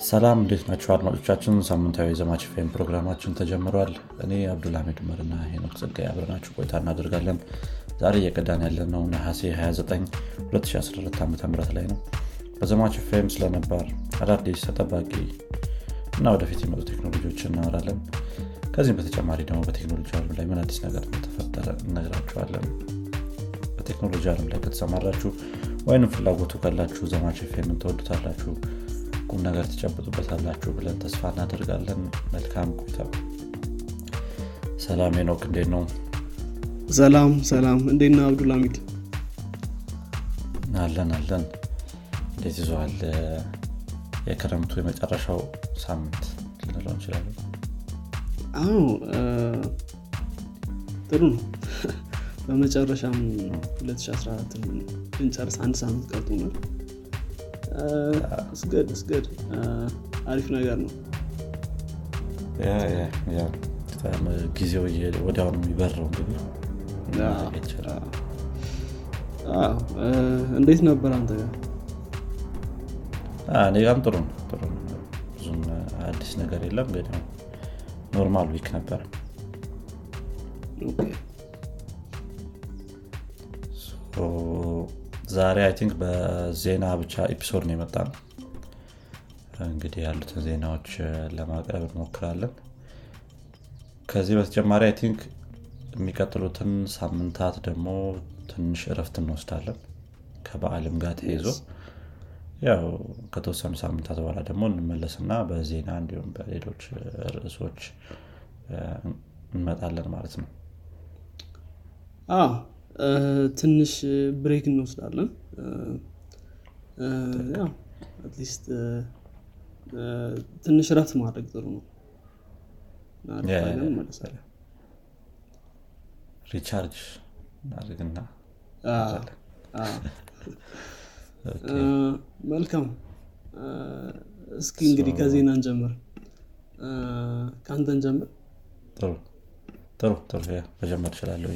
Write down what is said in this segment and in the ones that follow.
ሰላም እንዴት ናቸው አድማጮቻችን? ሳምንታዊ ዘማች ፌም ፕሮግራማችን ተጀምሯል። እኔ አብዱልሚድ ኡመርና ሄኖክ ጸጋይ አብረናችሁ ቆይታ እናደርጋለን። ዛሬ እየቀዳን ያለነው ነሐሴ 29 2014 ዓ ም ላይ ነው። በዘማች ፌም ስለነባር አዳዲስ ተጠባቂ እና ወደፊት የመጡ ቴክኖሎጂዎች እናወራለን። ከዚህም በተጨማሪ ደግሞ በቴክኖሎጂ አለም ላይ ምን አዲስ ነገር እንደተፈጠረ እነግራችኋለን። በቴክኖሎጂ አለም ላይ ከተሰማራችሁ ወይንም ፍላጎቱ ካላችሁ ዘማች ፌምን ተወዱታላችሁ ቁም ነገር ትጨብጡበታላችሁ ብለን ተስፋ እናደርጋለን። መልካም ቆይታ። ሰላም ኖክ እንዴት ነው? ሰላም ሰላም። እንዴት ነው አብዱልሚድ አለን አለን። እንዴት ይዘዋል የክረምቱ የመጨረሻው ሳምንት ልንለው እንችላለን? አዎ ጥሩ ነው። በመጨረሻም 2014 ልንጨርስ አንድ ሳምንት ቀርቶናል ስገድ ስገድ አሪፍ ነገር ነው. ጊዜው ወዲያውኑ የሚበረው እንግዲህ እንዴት ነበር አንተ? ጋር እኔ ጋም ጥሩ ነው ጥሩ ብዙም አዲስ ነገር የለም ግን normal week ነበር ዛሬ I think በዜና ብቻ episode ነው የመጣነው እንግዲህ ያሉትን ዜናዎች ለማቅረብ እንሞክራለን። ከዚህ በተጨማሪ I think የሚቀጥሉትን ሳምንታት ደግሞ ትንሽ እረፍት እንወስዳለን ከበአልም ጋር ተይዞ ያው ከተወሰኑ ሳምንታት በኋላ ደግሞ እንመለስና በዜና እንዲሁም በሌሎች ርዕሶች እንመጣለን ማለት ነው ትንሽ break እንወስዳለን። at least ትንሽ ረፍት ማድረግ ጥሩ ነው። recharge እናድርግና መልካም። እስኪ እንግዲህ ከዜና እንጀምር። ከአንተን ጀምር ጥሩ ጥሩ ጥሩ። መጀመር እችላለሁ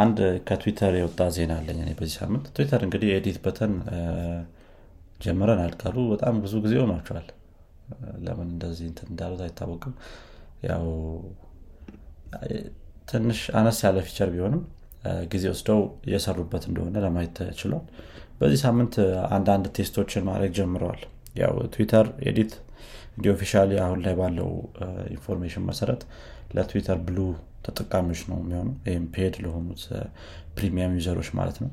አንድ ከትዊተር የወጣ ዜና አለኝ በዚህ ሳምንት። ትዊተር እንግዲህ edit button ጀምረናል ካሉ በጣም ብዙ ጊዜ ሆኗቸዋል። ለምን እንደዚህ እንትን እንዳሉት አይታወቅም። ያው ትንሽ አነስ ያለ feature ቢሆንም ጊዜ ወስደው እየሰሩበት እንደሆነ ለማየት ተችሏል። በዚህ ሳምንት አንዳንድ test ኦችን ማድረግ ጀምረዋል። ያው Twitter edit እንዲ officially አሁን ላይ ባለው information መሰረት ለ Twitter Blue ተጠቃሚዎች ነው የሚሆኑ ወይም paid ለሆኑት premium user ኦች ማለት ነው።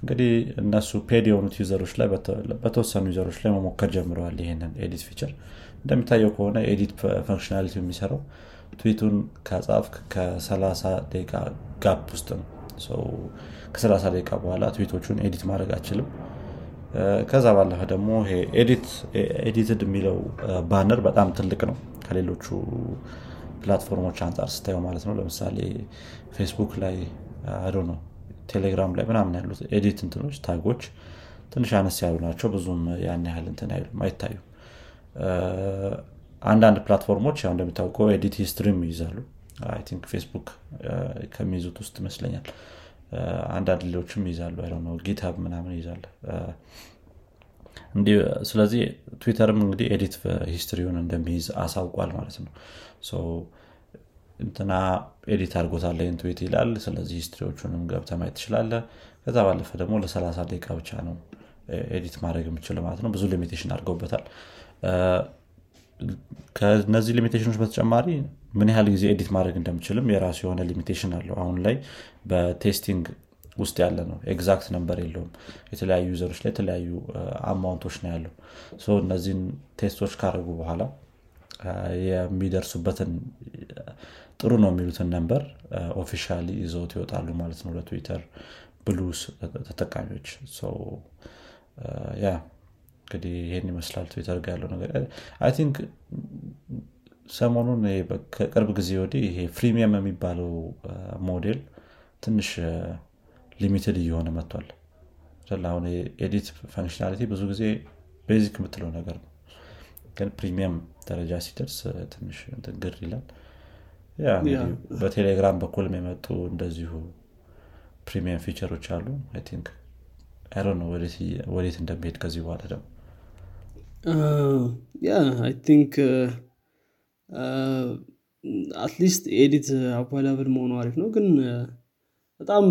እንግዲህ እነሱ paid የሆኑት user ኦች ላይ በተወሰኑ user ኦች ላይ መሞከር ጀምረዋል ይህንን edit feature። እንደሚታየው ከሆነ edit functionality የሚሰራው ትዊቱን ከጻፍ ከ30 ደቂቃ gap ውስጥ ነው። ከ30 ደቂቃ በኋላ tweet ኦቹን edit ማድረግ አትችልም ከዛ ባለፈ ደግሞ edited የሚለው banner በጣም ትልቅ ነው ከሌሎቹ platform ኦች አንጻር ስታየው ማለት ነው። ለምሳሌ ፌስቡክ ላይ አዶ ነው ቴሌግራም ላይ ምናምን ያሉት edit እንትኖች tag ኦች ትንሽ አነስ ያሉ ናቸው። ብዙም ያን ያህል እንትን አይሉም አይታዩም። አንዳንድ platform ኦች ያው እንደሚታወቀው edit history ም ይይዛሉ። I think Facebook ከሚይዙት ውስጥ ይመስለኛል። አንዳንድ ሌሎችም ይይዛሉ። GitHub ምናምን ይይዛል ስለዚህ ትዊተርም እንግዲህ edit history ውን እንደሚይዝ አሳውቋል ማለት ነው። እንትና edit አድርጎታል tweet ይላል። ስለዚህ history ዎቹንም ገብተህ ማየት ትችላለህ ከዛ ባለፈ ደግሞ ለ30 ደቂቃ ብቻ ነው edit ማድረግ የምትችለው ማለት ነው። ብዙ limitation አድርገውበታል። ከነዚህ limitation ኦች በተጨማሪ ምን ያህል ጊዜ edit ማድረግ እንደምትችልም የራሱ የሆነ limitation አለው። አሁን ላይ በ testing ውስጥ ያለ ነው። exact number የለውም። የተለያዩ user ኦች ላይ የተለያዩ amount ኦች ነው ያለው። እነዚህን test ኦች ካደረጉ በኋላ የሚደርሱበትን ጥሩ ነው የሚሉትን number officially ይዘውት ይወጣሉ ማለት ነው ለ Twitter Blue ተጠቃሚዎች። ያ እንግዲህ ይህን ይመስላል ትዊተር ጋር ያለው ነገር። I think ሰሞኑን ከቅርብ ጊዜ ወዲህ ይሄ freemium የሚባለው ሞዴል ትንሽ limited እየሆነ መጥቷል። አሁን edit functionality ብዙ ጊዜ basic የምትለው ነገር ነው። ግን premium ደረጃ ሲደርስ ትንሽ ግር ይላል። በቴሌግራም በኩልም የመጡ እንደዚሁ premium feature ኦች አሉ። think ነው ወዴት እንደሚሄድ ከዚህ በኋላ ደግሞ። yeah I think at least edit available መሆኑ አሪፍ ነው። ግን በጣም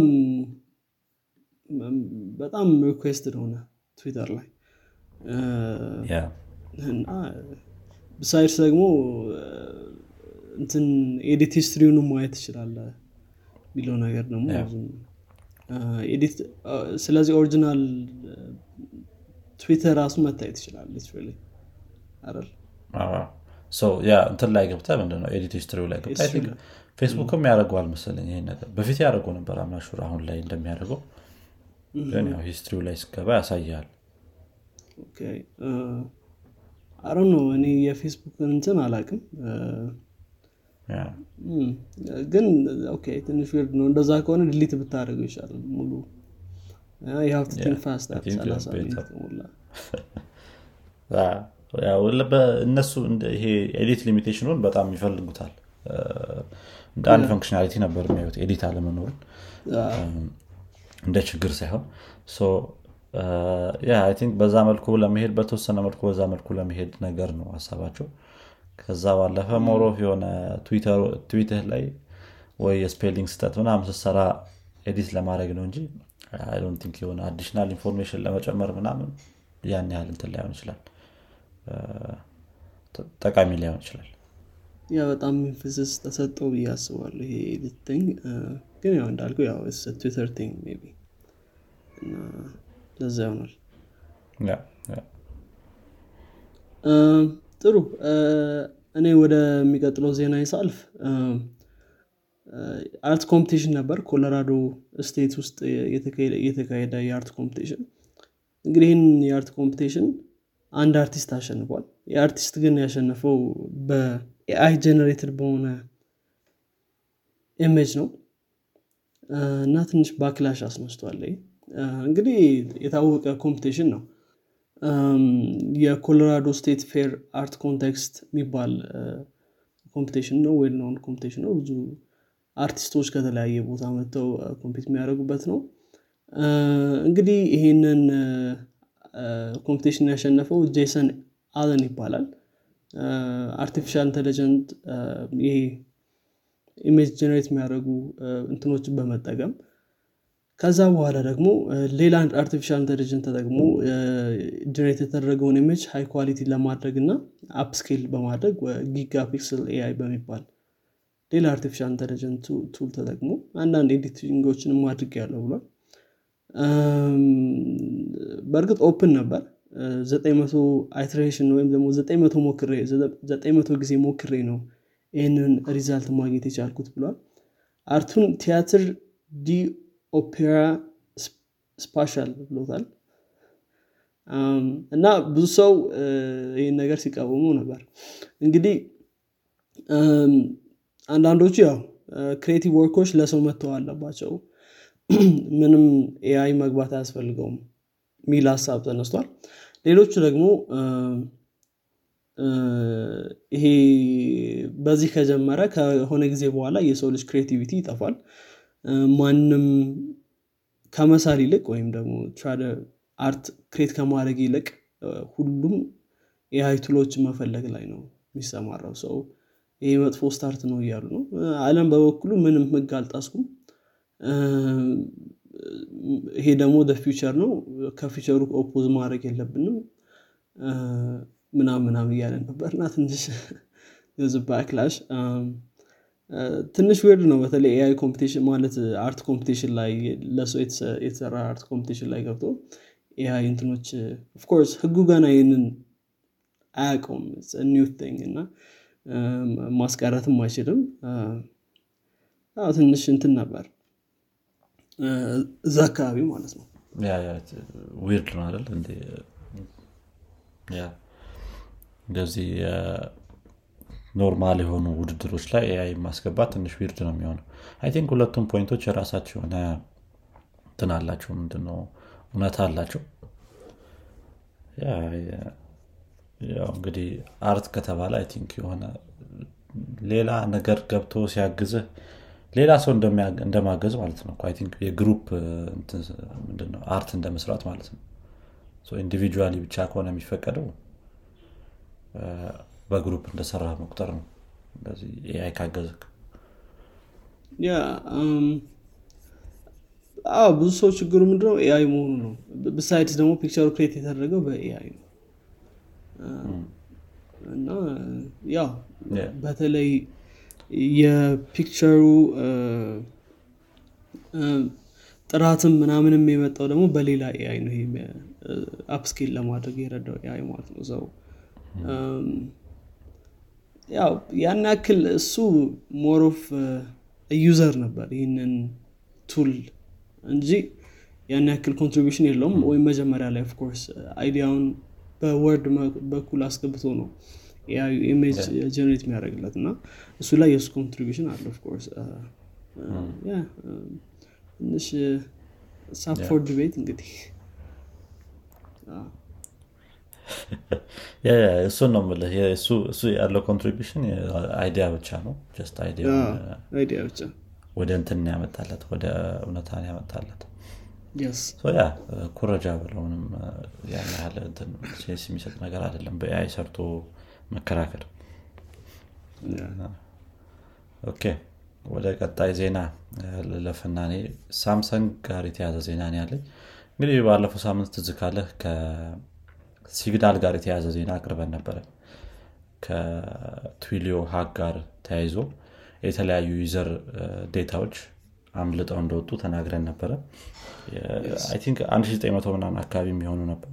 በጣም requested ሆነ ትዊተር ላይ። እና besides ደግሞ እንትን edit history ውንም ማየት ትችላለህ የሚለው ነገር ደግሞ ስለዚህ original Twitter ራሱ መታየት ይችላል አይደል? ያ እንትን ላይ ገብተህ ምንድነው edit history ው ላይ ገብተ ፌስቡክም ያደርገዋል መሰለኝ ይሄን ነገር። በፊት ያደርገው ነበር I'm not sure አሁን ላይ እንደሚያደርገው ግን ያው history ው ላይ ስትገባ ያሳያል። አረ ነው እኔ የፌስቡክን እንትን አላቅም ግን ትንሽ weird ነው። እንደዛ ከሆነ delete ብታደርገው ይሻላል ሙሉ። እነሱ ይሄ edit limitation ኑን በጣም ይፈልጉታል። እንደ አንድ functionality ነበር የሚያዩት edit አለመኖርን እንደ ችግር ሳይሆን think በዛ መልኩ ለመሄድ በተወሰነ መልኩ በዛ መልኩ ለመሄድ ነገር ነው ሀሳባቸው። ከዛ ባለፈ more of የሆነ ትዊትህ ላይ ወይ የ spelling ስተት ምናምን ስትሰራ edit ለማድረግ ነው እንጂ think የሆነ additional information ለመጨመር ምናምን ያን ያህል እንትን ላይሆን ይችላል። ጠቃሚ ላይሆን ይችላል። ያ በጣም ኢንፍስስ ተሰጠው ብዬ አስባለሁ ይሄ ኤዲቲንግ ግን ያው እንዳልኩ ያው ትዊተር ቲንግ ቢ እና ለዛ ይሆናል። ጥሩ። እኔ ወደሚቀጥለው ዜና ሳልፍ አርት ኮምፒቲሽን ነበር። ኮሎራዶ ስቴት ውስጥ የተካሄደ የአርት ኮምፒቲሽን እንግዲህ ይህን የ art competition አንድ አርቲስት አሸንፏል። የአርቲስት ግን ያሸነፈው በ AI generated በሆነ image ነው እና ትንሽ backlash አስነስቷል እንግዲህ የታወቀ competition ነው። የኮሎራዶ State Fair art contest የሚባል competition ነው። well known competition ነው። ብዙ አርቲስቶች ከተለያየ ቦታ መጥተው compete የሚያደርጉበት ነው። እንግዲህ ይሄንን competition ያሸነፈው ጄሰን አለን ይባላል። artificial intelligent ይሄ image generate የሚያደርጉ እንትኖችን በመጠቀም ከዛ በኋላ ደግሞ ሌላ artificial intelligent ተጠቅሞ generate የተደረገውን image high quality ለማድረግ እና upscale በማድረግ Gigapixel AI በሚባል ሌላ artificial intelligent tool ተጠቅሞ አንዳንድ editing ኦችንም አድርግ ያለው ብሏል በእርግጥ open ነበር። ዘጠኝ መቶ iteration ወይም ደግሞ ዘጠኝ መቶ ሞክሬ ዘጠኝ መቶ ጊዜ ሞክሬ ነው ይህንን result ማግኘት የቻልኩት ብሏል። art ኡን Théâtre D'opéra Spatial ብሎታል። እና ብዙ ሰው ይህን ነገር ሲቃወሙ ነበር። እንግዲህ አንዳንዶቹ ያው creative work ኦች ለሰው መተው አለባቸው። ምንም AI መግባት አያስፈልገውም ሚል ሀሳብ ተነስቷል። ሌሎቹ ደግሞ ይሄ በዚህ ከጀመረ ከሆነ ጊዜ በኋላ የሰው ልጅ creativity ይጠፋል። ማንም ከመሳል ይልቅ ወይም ደግሞ art create ከማድረግ ይልቅ ሁሉም የ AI tool ኦችን መፈለግ ላይ ነው የሚሰማራው። ሰው ይሄ መጥፎ start ነው እያሉ ነው። አለን በበኩሉ ምንም ህግ አልጣስኩም። ይሄ ደግሞ the future ነው። ከ future ኡ oppose ማድረግ የለብንም። ምናም ምናም እያለ ነበር። እና ትንሽ backlash ትንሽ weird ነው በተለይ AI competition ማለት art competition ላይ ለሰው የተሰራ art competition ላይ ገብቶ AI እንትኖች of course ህጉ ገና ይህንን አያውቀውም. new thing እና ማስቀረትም አይችልም። ትንሽ እንትን ነበር። እዛ አካባቢ ማለት ነው። weird ነው አይደል? እንደዚህ normal የሆኑ ውድድሮች ላይ AI ማስገባት ትንሽ weird ነው የሚሆነው። I think ሁለቱም point ኦች የራሳቸው የሆነ እንትን አላቸው። ምንድነው? እውነት አላቸው። እንግዲህ art ከተባለ I think የሆነ ሌላ ነገር ገብቶ ሲያግዝህ ሌላ ሰው እንደማገዝ ማለት ነው። I think የ group art እንደመስራት ማለት ነው። individually ብቻ ከሆነ የሚፈቀደው በ group እንደሰራ መቁጠር ነው። እንደዚህ AI ያ አዎ ብዙ ሰው ችግሩ ምንድነው? AI መሆኑ ነው። besides ደግሞ picture ኡ create የተደረገው በ AI ነው። እና ያው በተለይ የ picture ኡ ጥራትም ምናምንም የመጣው ደግሞ በሌላ AI ነው። ይሄ upscale ለማድረግ የረዳው AI ማለት ነው። ሰው ያው ያን ያክል እሱ more of user ነበር ይህንን tool እንጂ ያን ያክል contribution የለውም ወይም መጀመሪያ ላይ of course idea ውን በ word በኩል አስገብቶ ነው image generate የሚያደርግለት እና እሱ ላይ የእሱ contribution አለ of course ትንሽ it's up for debate እንግዲህ እሱን ነው ምልህ እሱ ያለው contribution idea ብቻ ነው። just idea ብቻ። ወደ እንትን ያመጣለት ወደ እውነታ ያመጣለት። ያ ኩረጃ ያን ያህል የሚሰጥ ነገር አይደለም። በ AI ሰርቶ መከራከር። okay ወደ ቀጣይ ዜና ልለፍና እኔ ሳምሰንግ ጋር የተያዘ ዜና ያለኝ። እንግዲህ ባለፈው ሳምንት ትዝ ካለህ ከሲግናል ጋር የተያዘ ዜና አቅርበን ነበረ። ከትዊሊዮ hack ጋር ተያይዞ የተለያዩ user data ዎች አምልጠው እንደወጡ ተናግረን ነበረ። I think 1900 ምናምን አካባቢ የሚሆኑ ነበሩ።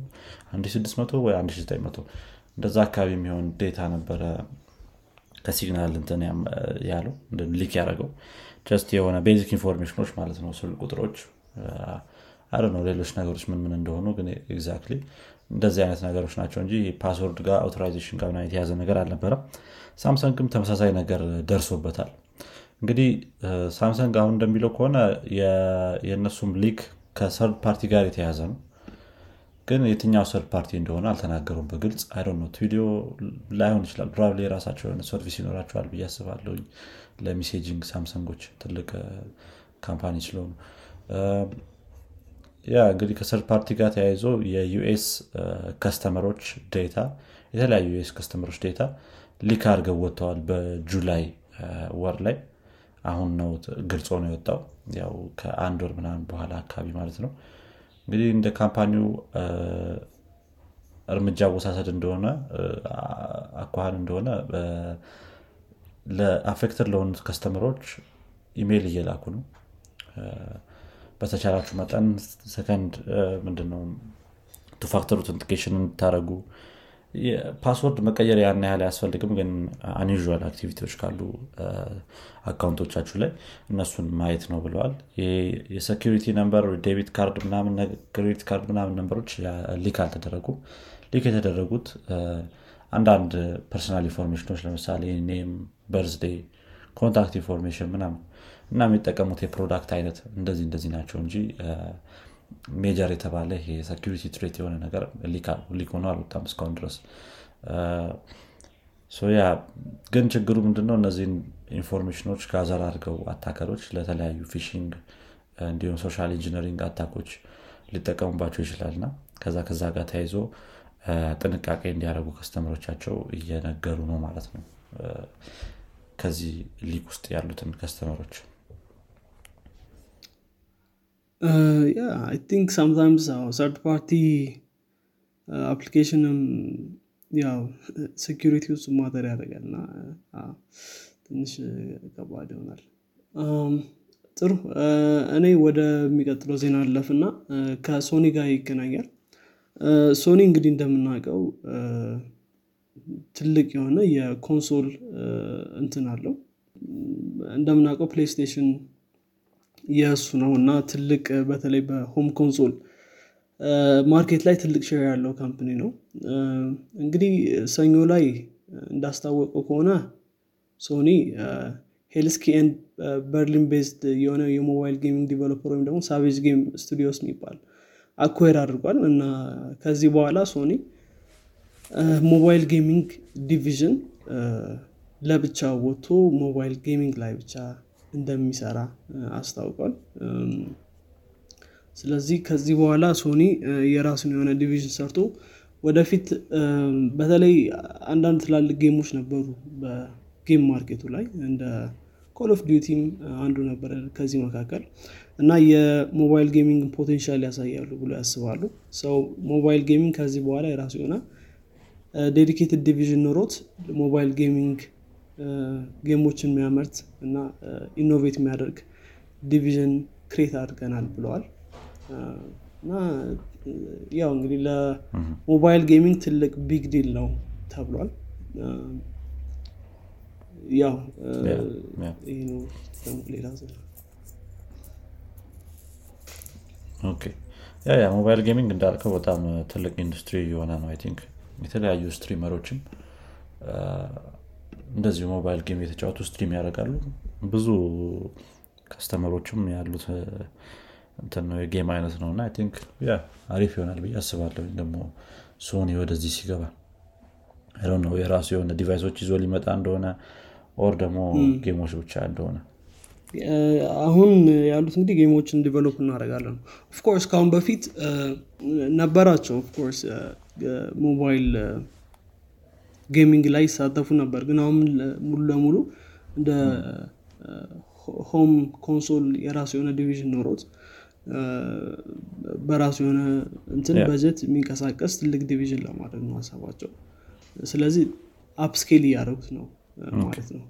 1600 ወይ 1900 እንደዛ አካባቢ የሚሆን data ነበረ ከ Signal እንትን ያለው leak ያደረገው። just የሆነ basic information ኖች ማለት ነው ስልክ ቁጥሮች አረ ነው ሌሎች ነገሮች ምን ምን እንደሆኑ ግን exactly እንደዚህ አይነት ነገሮች ናቸው እንጂ password ጋር authorization ጋር የተያዘ ነገር አልነበረም። ሳምሰንግም ተመሳሳይ ነገር ደርሶበታል። እንግዲህ ሳምሰንግ አሁን እንደሚለው ከሆነ የእነሱም leak ከ third party ጋር የተያዘ ነው። ግን የትኛው third party እንደሆነ አልተናገሩም በግልጽ። አይ ነው ቪዲዮ ላይሆን ይችላል። probably የራሳቸው የሆነ service ይኖራቸዋል ብዬ አስባለሁኝ። ለ messaging ሳምሰንጎች ትልቅ company ስለሆኑ ያ እንግዲህ ከ third party ጋር ተያይዞ የ US customer ኦች data የተለያዩ US customer ኦች data leak አድርገው ወጥተዋል በጁላይ ወር ላይ። አሁን ነው ግልጾ ነው የወጣው። ያው ከአንድ ወር ምናምን በኋላ አካባቢ ማለት ነው። እንግዲህ እንደ company ው እርምጃ አወሳሰድ እንደሆነ አኳኋን እንደሆነ ለ affected ለሆኑት customer ኦች ኢሜይል እየላኩ ነው በተቻላችሁ መጠን ሰከንድ ምንድነው two factor authentication እንድታደረጉ password መቀየር ያን ያህል አያስፈልግም ግን unusual activity ዎች ካሉ account ኦቻችሁ ላይ እነሱን ማየት ነው ብለዋል። የ security number debit card credit card ምናምን number ኦች leak አልተደረጉም። leak የተደረጉት አንዳንድ personal information ኖች ለምሳሌ name birthday contact information ምናምን እና የሚጠቀሙት የ product አይነት እንደዚህ እንደዚህ ናቸው እንጂ major የተባለ የ security threat የሆነ ነገር leak ሆኖ አልወጣም እስካሁን ድረስ። ያ ግን ችግሩ ምንድነው? እነዚህን information ኖች gather አድርገው attacker ኦች ለተለያዩ phishing እንዲሁም social engineering attack ኦች ሊጠቀሙባቸው ይችላል። እና ከዛ ከዛ ጋር ተያይዞ ጥንቃቄ እንዲያደርጉ customer ኦቻቸው እየነገሩ ነው ማለት ነው። ከዚህ leak ውስጥ ያሉትን customer ኦች I think sometimes third party application ም ያው security ውስጥ matter ያደርጋል እና ትንሽ ከባድ ይሆናል. ጥሩ እኔ ወደሚቀጥለው ዜና አለፍ እና ከሶኒ ጋር ይገናኛል. ሶኒ እንግዲህ እንደምናውቀው ትልቅ የሆነ የ console እንትን አለው። እንደምናውቀው PlayStation የእሱ ነው እና ትልቅ በተለይ በ home console market ላይ ትልቅ share ያለው company ነው። እንግዲህ ሰኞ ላይ እንዳስታወቀው ከሆነ ሶኒ Helsinki and Berlin based የሆነ የ mobile gaming developer ወይም ደግሞ Savage Game Studios የሚባል acquire አድርጓል እና ከዚህ በኋላ ሶኒ mobile gaming division ለብቻ ወጥቶ mobile gaming ላይ ብቻ እንደሚሰራ አስታውቋል። ስለዚህ ከዚህ በኋላ ሶኒ የራሱን የሆነ division ሰርቶ ወደፊት በተለይ አንዳንድ ትላልቅ game ኦች ነበሩ በ game market ኡ ላይ እንደ Call of Duty ም አንዱ ነበረ ከዚህ መካከል እና የ mobile gaming potential ያሳያሉ ብሎ ያስባሉ። ሰው mobile gaming ከዚህ በኋላ የራሱ የሆነ dedicated division ኖሮት mobile gaming game ኦችን የሚያመርት እና innovate የሚያደርግ division create አድርገናል ብለዋል። እና ያው እንግዲህ ለ mobile gaming ትልቅ big deal ነው ተብሏል። ያው ይህ ነው ሌላ Okay። Yeah yeah mobile gaming እንዳልከው በጣም ትልቅ ኢንዱስትሪ የሆነ ነው I think። የተለያዩ streamer ኦችም እንደዚሁ mobile game የተጫወቱ stream ያደርጋሉ። ብዙ customer ኦችም ያሉት እንትን ነው የ game አይነት ነው። እና think አሪፍ ይሆናል ብዬ አስባለሁ ደግሞ ሶኒ ወደዚህ ሲገባ ነው የራሱ የሆነ device ኦች ይዞ ሊመጣ እንደሆነ or ደግሞ game ኦች ብቻ እንደሆነ። አሁን ያሉት እንግዲህ game ኦችን develop እናደረጋለን of course ከአሁን በፊት ነበራቸው of course mobile gaming ላይ ይሳተፉ ነበር። ግን አሁን ሙሉ ለሙሉ እንደ home console የራሱ የሆነ division ኖሮት በራሱ የሆነ እንትን በጀት የሚንቀሳቀስ ትልቅ division ለማድረግ ነው ሀሳባቸው። ስለዚህ upscale እያደረጉት ነው ማለት ነው።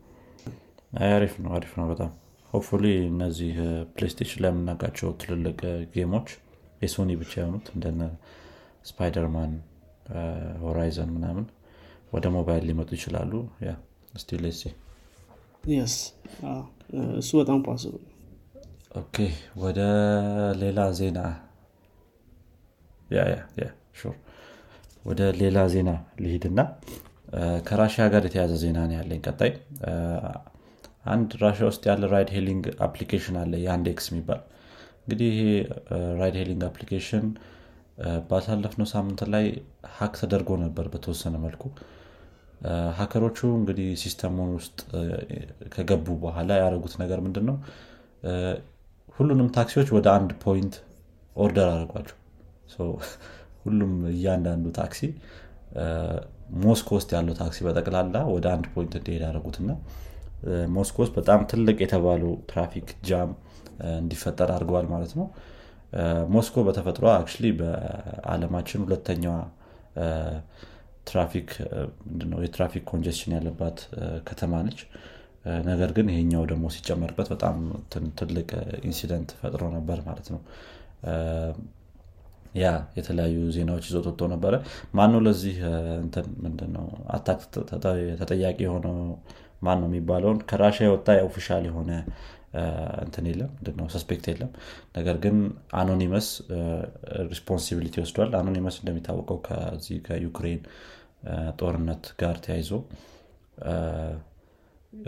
አሪፍ ነው አሪፍ ነው በጣም። Hopefully እነዚህ PlayStation ላይ የምናውቃቸው ትልልቅ game ኦች የሶኒ ብቻ የሆኑት እንደነ Spider-Man Horizon ምናምን ወደ ሞባይል ሊመጡ ይችላሉ? Still እሱ በጣም okay ወደ ሌላ ዜና። ወደ ሌላ ዜና ልሂድና። ከራሽያ ጋር የተያዘ ዜና ነው ያለኝ ቀጣይ። አንድ ራሽያ ውስጥ ያለ ride hailing application አለ Yandex የሚባል። እንግዲህ ይሄ ride hailing application ባሳለፍነው ሳምንት ላይ hack ተደርጎ ነበር በተወሰነ መልኩ hacker ኦቹ እንግዲህ system ኡን ውስጥ ከገቡ በኋላ ያደረጉት ነገር ምንድን ነው ሁሉንም ታክሲዎች ወደ አንድ point order አድርጓቸው ሁሉም እያንዳንዱ ታክሲ ሞስኮ ውስጥ ያለው ታክሲ በጠቅላላ ወደ አንድ point እንዲሄድ ያደረጉትና ሞስኮ ውስጥ በጣም ትልቅ የተባሉ traffic jam እንዲፈጠር አድርገዋል ማለት ነው። ሞስኮ በተፈጥሮ አክ በአለማችን ሁለተኛዋ ትራፊክ የ traffic congestion ያለባት ከተማ ነች። ነገር ግን ይሄኛው ደግሞ ሲጨመርበት በጣም ትልቅ incident ፈጥሮ ነበር ማለት ነው። ያ የተለያዩ ዜናዎች ይዞት ወጥቶ ነበረ። ማነው ለዚህ እንትን ምንድነው? attack ተጠያቂ የሆነው ማን ነው የሚባለውን? ከ Russia የወጣ official የሆነ እንትን የለም ምንድነው? suspect የለም። ነገር ግን Anonymous responsibility ወስዷል። Anonymous እንደሚታወቀው ከዚህ ከዩክሬን ጦርነት ጋር ተያይዞ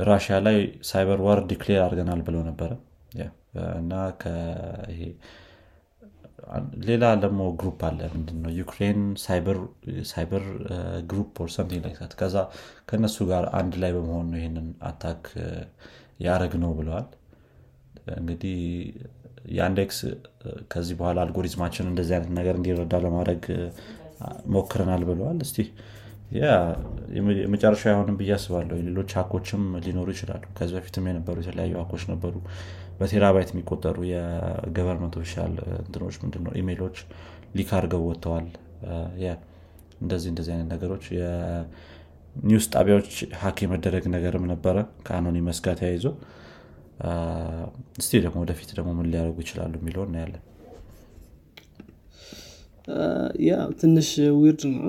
ራሽያ ላይ cyber war declare አድርገናል ብለው ነበረ። እና ሌላ ደግሞ group አለ። ምንድነው? ዩክሬን cyber group or something like ከዛ ከእነሱ ጋር አንድ ላይ በመሆን ነው ይህንን attack ያረግነው ብለዋል። እንግዲህ የ Yandex ከዚህ በኋላ አልጎሪዝማችን እንደዚህ አይነት ነገር እንዲረዳ ለማድረግ ሞክረናል ብለዋል። እስቲ የመጨረሻ አይሆንም ብዬ አስባለሁ። ሌሎች hack ኦችም ሊኖሩ ይችላሉ። ከዚህ በፊትም የነበሩ የተለያዩ hack ኦች ነበሩ። በ terabyte የሚቆጠሩ የ government official እንትኖች ምንድነው? ኢሜሎች leak አድርገው ወጥተዋል። እንደዚህ እንደዚህ አይነት ነገሮች የ news ጣቢያዎች hack የመደረግ ነገርም ነበረ ከ Anonymous ጋር ተያይዞ። እስቲ ደግሞ ወደፊት ደግሞ ምን ሊያደርጉ ይችላሉ የሚለው እናያለን። ያ ትንሽ weird ነው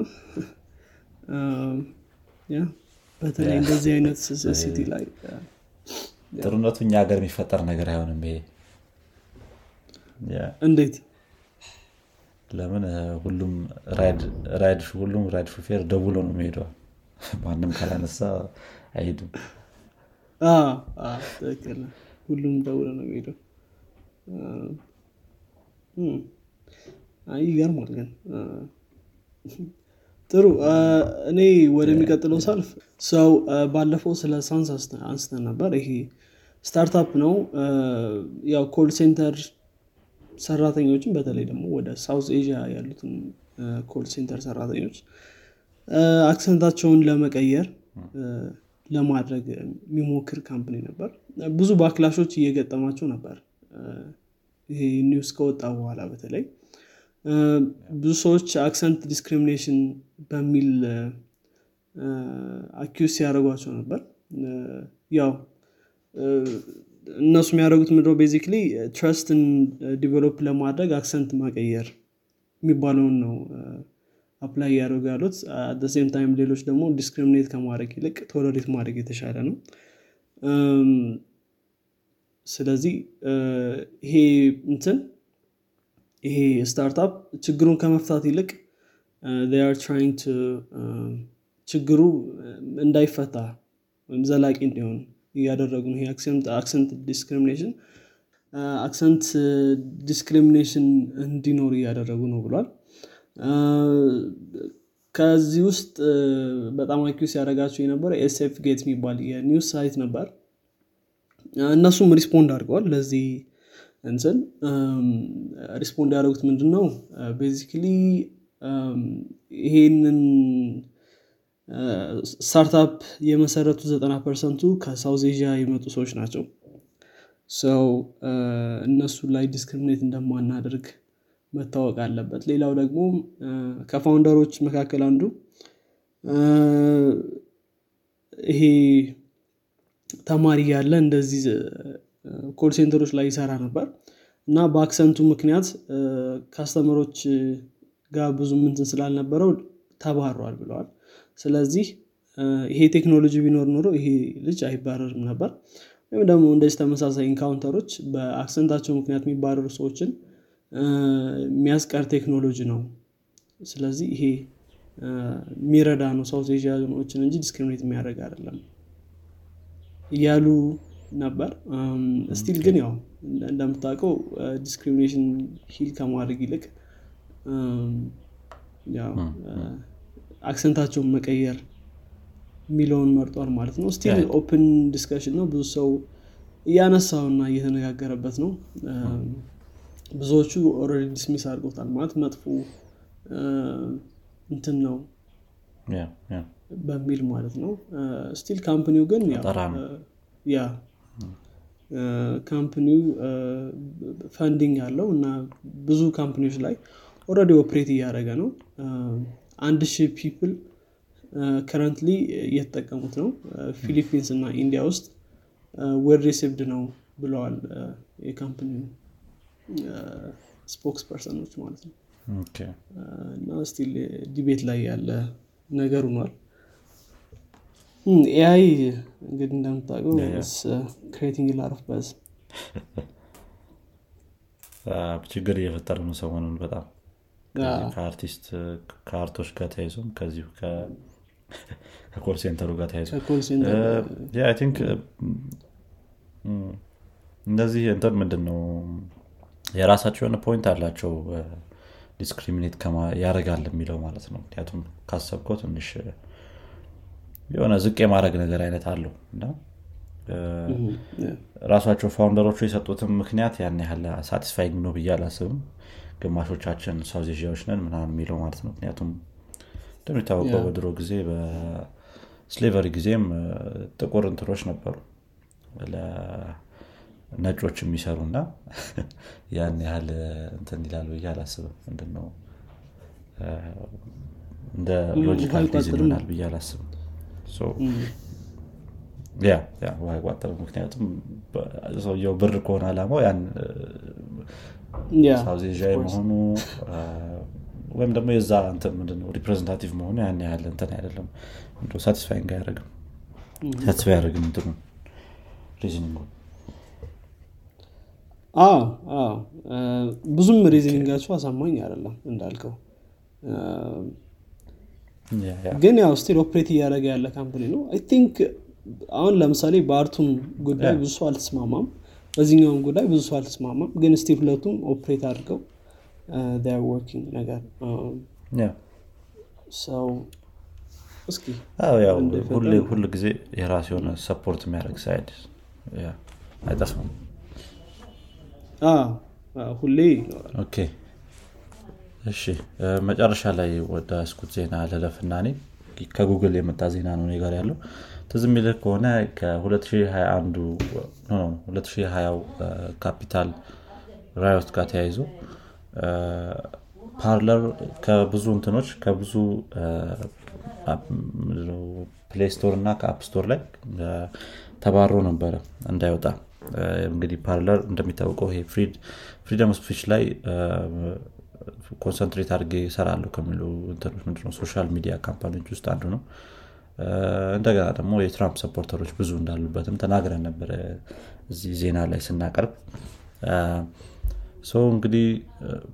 በተለይ እንደዚህ አይነት city ላይ ጥሩነቱ እኛ ሀገር የሚፈጠር ነገር አይሆንም ይሄ። እንዴት? ለምን? ሁሉም ራይድ ሁሉም ራይድ ሹፌር ደውሎ ነው የሚሄደው። ማንም ካላነሳ አይሄድም። ሁሉም ደውሎ ነው የሚሄደው። ይገርማል ግን ጥሩ። እኔ ወደሚቀጥለው ሳልፍ so ባለፈው ስለ Sanas አንስተን ነበር። ይሄ startup ነው። ያው call center ሰራተኞችን በተለይ ደግሞ ወደ ሳውዝ ኤዥያ ያሉትን call center ሰራተኞች accent ኣቸውን ለመቀየር ለማድረግ የሚሞክር company ነበር። ብዙ backlash ኦች እየገጠማቸው ነበር። ይሄ news ከወጣ በኋላ በተለይ ብዙ ሰዎች accent discrimination በሚል accuse ሲያደርጓቸው ነበር። ያው እነሱ የሚያደርጉት ምንድነው basically trust ን develop ለማድረግ accent መቀየር የሚባለውን ነው apply እያደረጉ ያሉት። same time ሌሎች ደግሞ discriminate ከማድረግ ይልቅ tolerate ማድረግ የተሻለ ነው። ስለዚህ ይሄ እንትን ይሄ startup ችግሩን ከመፍታት ይልቅ are trying ችግሩ እንዳይፈታ ወይም ዘላቂ እንዲሆን እያደረጉ ነው። ይሄ accent discrimination accent discrimination እንዲኖር እያደረጉ ነው ብሏል። ከዚህ ውስጥ በጣም accuse ያደረጋቸው የነበረ SFGate የሚባል የ news site ነበር። እነሱም respond አድርገዋል ለዚህ እንትን respond ያደረጉት ምንድን ነው basically ይሄንን startup የመሰረቱ ዘጠና percent ኡ ከ South Asia የመጡ ሰዎች ናቸው። so እነሱ ላይ discriminate እንደማናደርግ መታወቅ አለበት። ሌላው ደግሞ ከ founder ኦች መካከል አንዱ ይሄ ተማሪ ያለ እንደዚህ call center ኦች ላይ ይሰራ ነበር። እና በ accent ኡ ምክንያት customer ኦች ጋር ብዙ ምንትን ስላልነበረው ተባሯል ብለዋል። ስለዚህ ይሄ ቴክኖሎጂ ቢኖር ኖሮ ይሄ ልጅ አይባረርም ነበር። ወይም ደግሞ እንደዚህ ተመሳሳይ encounter ኦች በ accent ኣቸው ምክንያት የሚባረሩ ሰዎችን የሚያስቀር ቴክኖሎጂ ነው። ስለዚህ ይሄ የሚረዳ ነው South Asian ኦችን እንጂ discriminate የሚያደርግ አይደለም። እያሉ ነበር። still ግን ያው እንደምታውቀው discrimination heal ከማድረግ ይልቅ accent ኣቸውን መቀየር የሚለውን መርጧል ማለት ነው። still open discussion ነው። ብዙ ሰው እያነሳው እና እየተነጋገረበት ነው። ብዙዎቹ already dismiss አድርጎታል ማለት መጥፎ እንትን ነው በሚል ማለት ነው። still company ው ግን ያ company ው funding አለው እና ብዙ company ዎች ላይ already operate እያደረገ ነው። አንድ ሺህ people currently እየተጠቀሙት ነው። ፊሊፒንስ እና ኢንዲያ ውስጥ well received ነው ብለዋል የ company spokesperson ኦች ማለት ነው። እና still debate ላይ ያለ ነገር ሆኗል። AI እንግዲህ እንደምታውቀው creating a lot of ብዙ ችግር እየፈጠረ ነው ሰሞኑን በጣም። ከ artist ከ art ኦች ጋር ተያይዞም ከዚሁ ከ call center ኡ ጋር ተያይዞ። think እነዚህ እንትን ምንድን ነው የራሳቸው የሆነ point አላቸው። discriminate ያደርጋል የሚለው ማለት ነው። ምክንያቱም ካሰብከው ትንሽ የሆነ ዝቅ የማድረግ ነገር አይነት አለው እና ራሷቸው founder ኦቹ የሰጡትም ምክንያት ያን ያህል satisfying ነው ብዬ አላስብም። ግማሾቻችን ሳውዝ ኤዥያዎች ነን ምናምን የሚለው ማለት ነው። ምክንያቱም እንደሚታወቀው በድሮ ጊዜ በ slavery ጊዜም ጥቁር እንትኖች ነበሩ ነጮች የሚሰሩ እና ያን ያህል እንትን ይላል ብዬ አላስብም። ምንድነው? እንደ logical reason ይሆናል ብዬ አላስብም ያ ውሃ አይቋጠርም ምክንያቱም ሰውየው ብር ከሆነ አላማው ያን ሳውዝ ኤዥያ መሆኑ ወይም ደግሞ የዛ እንትን ምንድነው representative መሆኑ ያን ያህል እንትን አይደለም። satisfying አያደርግም satisfy አያደርግም እንትኑ reasoning ኡ ብዙም reasoning ኣቸው አሳማኝ አይደለም እንዳልከው ግን ያው still operate እያደረገ ያለ company ነው. I think አሁን ለምሳሌ በ art ኡም ጉዳይ ብዙ ሰው አልተስማማም። በዚህኛውም ጉዳይ ብዙ ሰው አልተስማማም። ግን still ሁለቱም operate አድርገው working ነገር ሰው እስኪ ሁሉ ጊዜ የራሱ የሆነ support የሚያደርግ side አይጠፋም? ሁሌ okay እሺ መጨረሻ ላይ ወደ ስኩት ዜና ልለፍና እኔ ከጉግል የመጣ ዜና ነው እኔ ጋር ያለው። ትዝ የሚልህ ከሆነ ከ2020 Capitol riot ጋር ተያይዞ Parler ከብዙ እንትኖች ከብዙ Play Store እና ከ App Store ላይ ተባሮ ነበረ እንዳይወጣ። እንግዲህ Parler እንደሚታወቀው ይሄ freedom speech ላይ concentrate አድርጌ ይሰራለሁ ከሚሉ እንትኖች social media company ዎች ውስጥ አንዱ ነው። እንደገና ደግሞ የትራምፕ supporter ኦች ብዙ እንዳሉበትም ተናግረን ነበረ እዚህ ዜና ላይ ስናቀርብ። ሰው እንግዲህ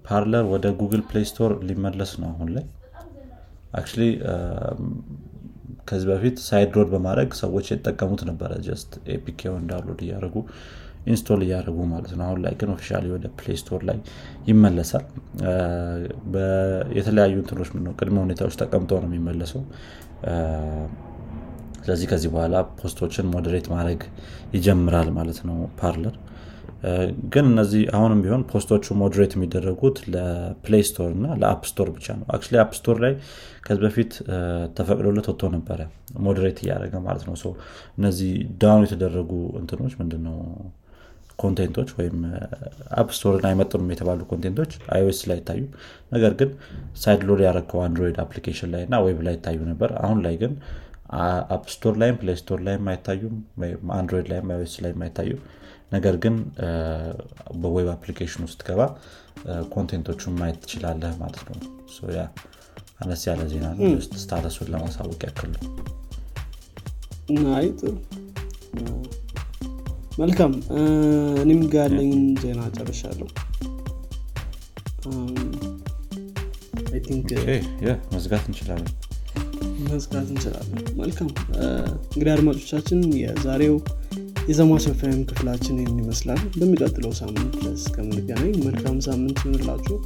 Parler ወደ Google Play Store ሊመለስ ነው አሁን ላይ። actually ከዚህ በፊት sideload በማድረግ ሰዎች የተጠቀሙት ነበረ። just APK ውን download እያደረጉ install እያደረጉ ማለት ነው። አሁን ላይ ግን officially ወደ Play Store ላይ ይመለሳል። የተለያዩ እንትኖች ምነው ቅድመ ሁኔታዎች ተቀምጠው ነው የሚመለሰው። ስለዚህ ከዚህ በኋላ post ኦችን moderate ማድረግ ይጀምራል ማለት ነው Parler። ግን እነዚህ አሁንም ቢሆን post ኦቹ moderate የሚደረጉት ለ Play Store እና ለ App Store ብቻ ነው። አክ App Store ላይ ከዚህ በፊት ተፈቅዶለት ወጥቶ ነበረ moderate እያደረገ ማለት ነው። እነዚህ down የተደረጉ እንትኖች ምንድነው content ኦች ወይም App Store ን አይመጥኑም የተባሉ content ኦች iOS ላይ ይታዩ። ነገር ግን sideload ያደረግከው Android application ላይ እና web ላይ ይታዩ ነበር። አሁን ላይ ግን App Store ላይም Play Store ላይም አይታዩም Android ላይም iOS ላይም አይታዩም ነገር ግን በ web application ውስጥ ገባ content ኦቹን ማየት ትችላለህ ማለት ነው። ያ አነስ ያለ ዜና ነው። status ኡን ለማሳወቅ ያክል ነው መልካም. እኔም ጋ ያለኝን ዜና ጨርሻለሁ። መዝጋት እንችላለን። መዝጋት እንችላለን። መልካም። እንግዲህ አድማጮቻችን የዛሬው የዘማች ኤፍኤም ክፍላችን ይህን ይመስላል። በሚቀጥለው ሳምንት እስከምንገናኝ መልካም ሳምንት ይሆንላችሁ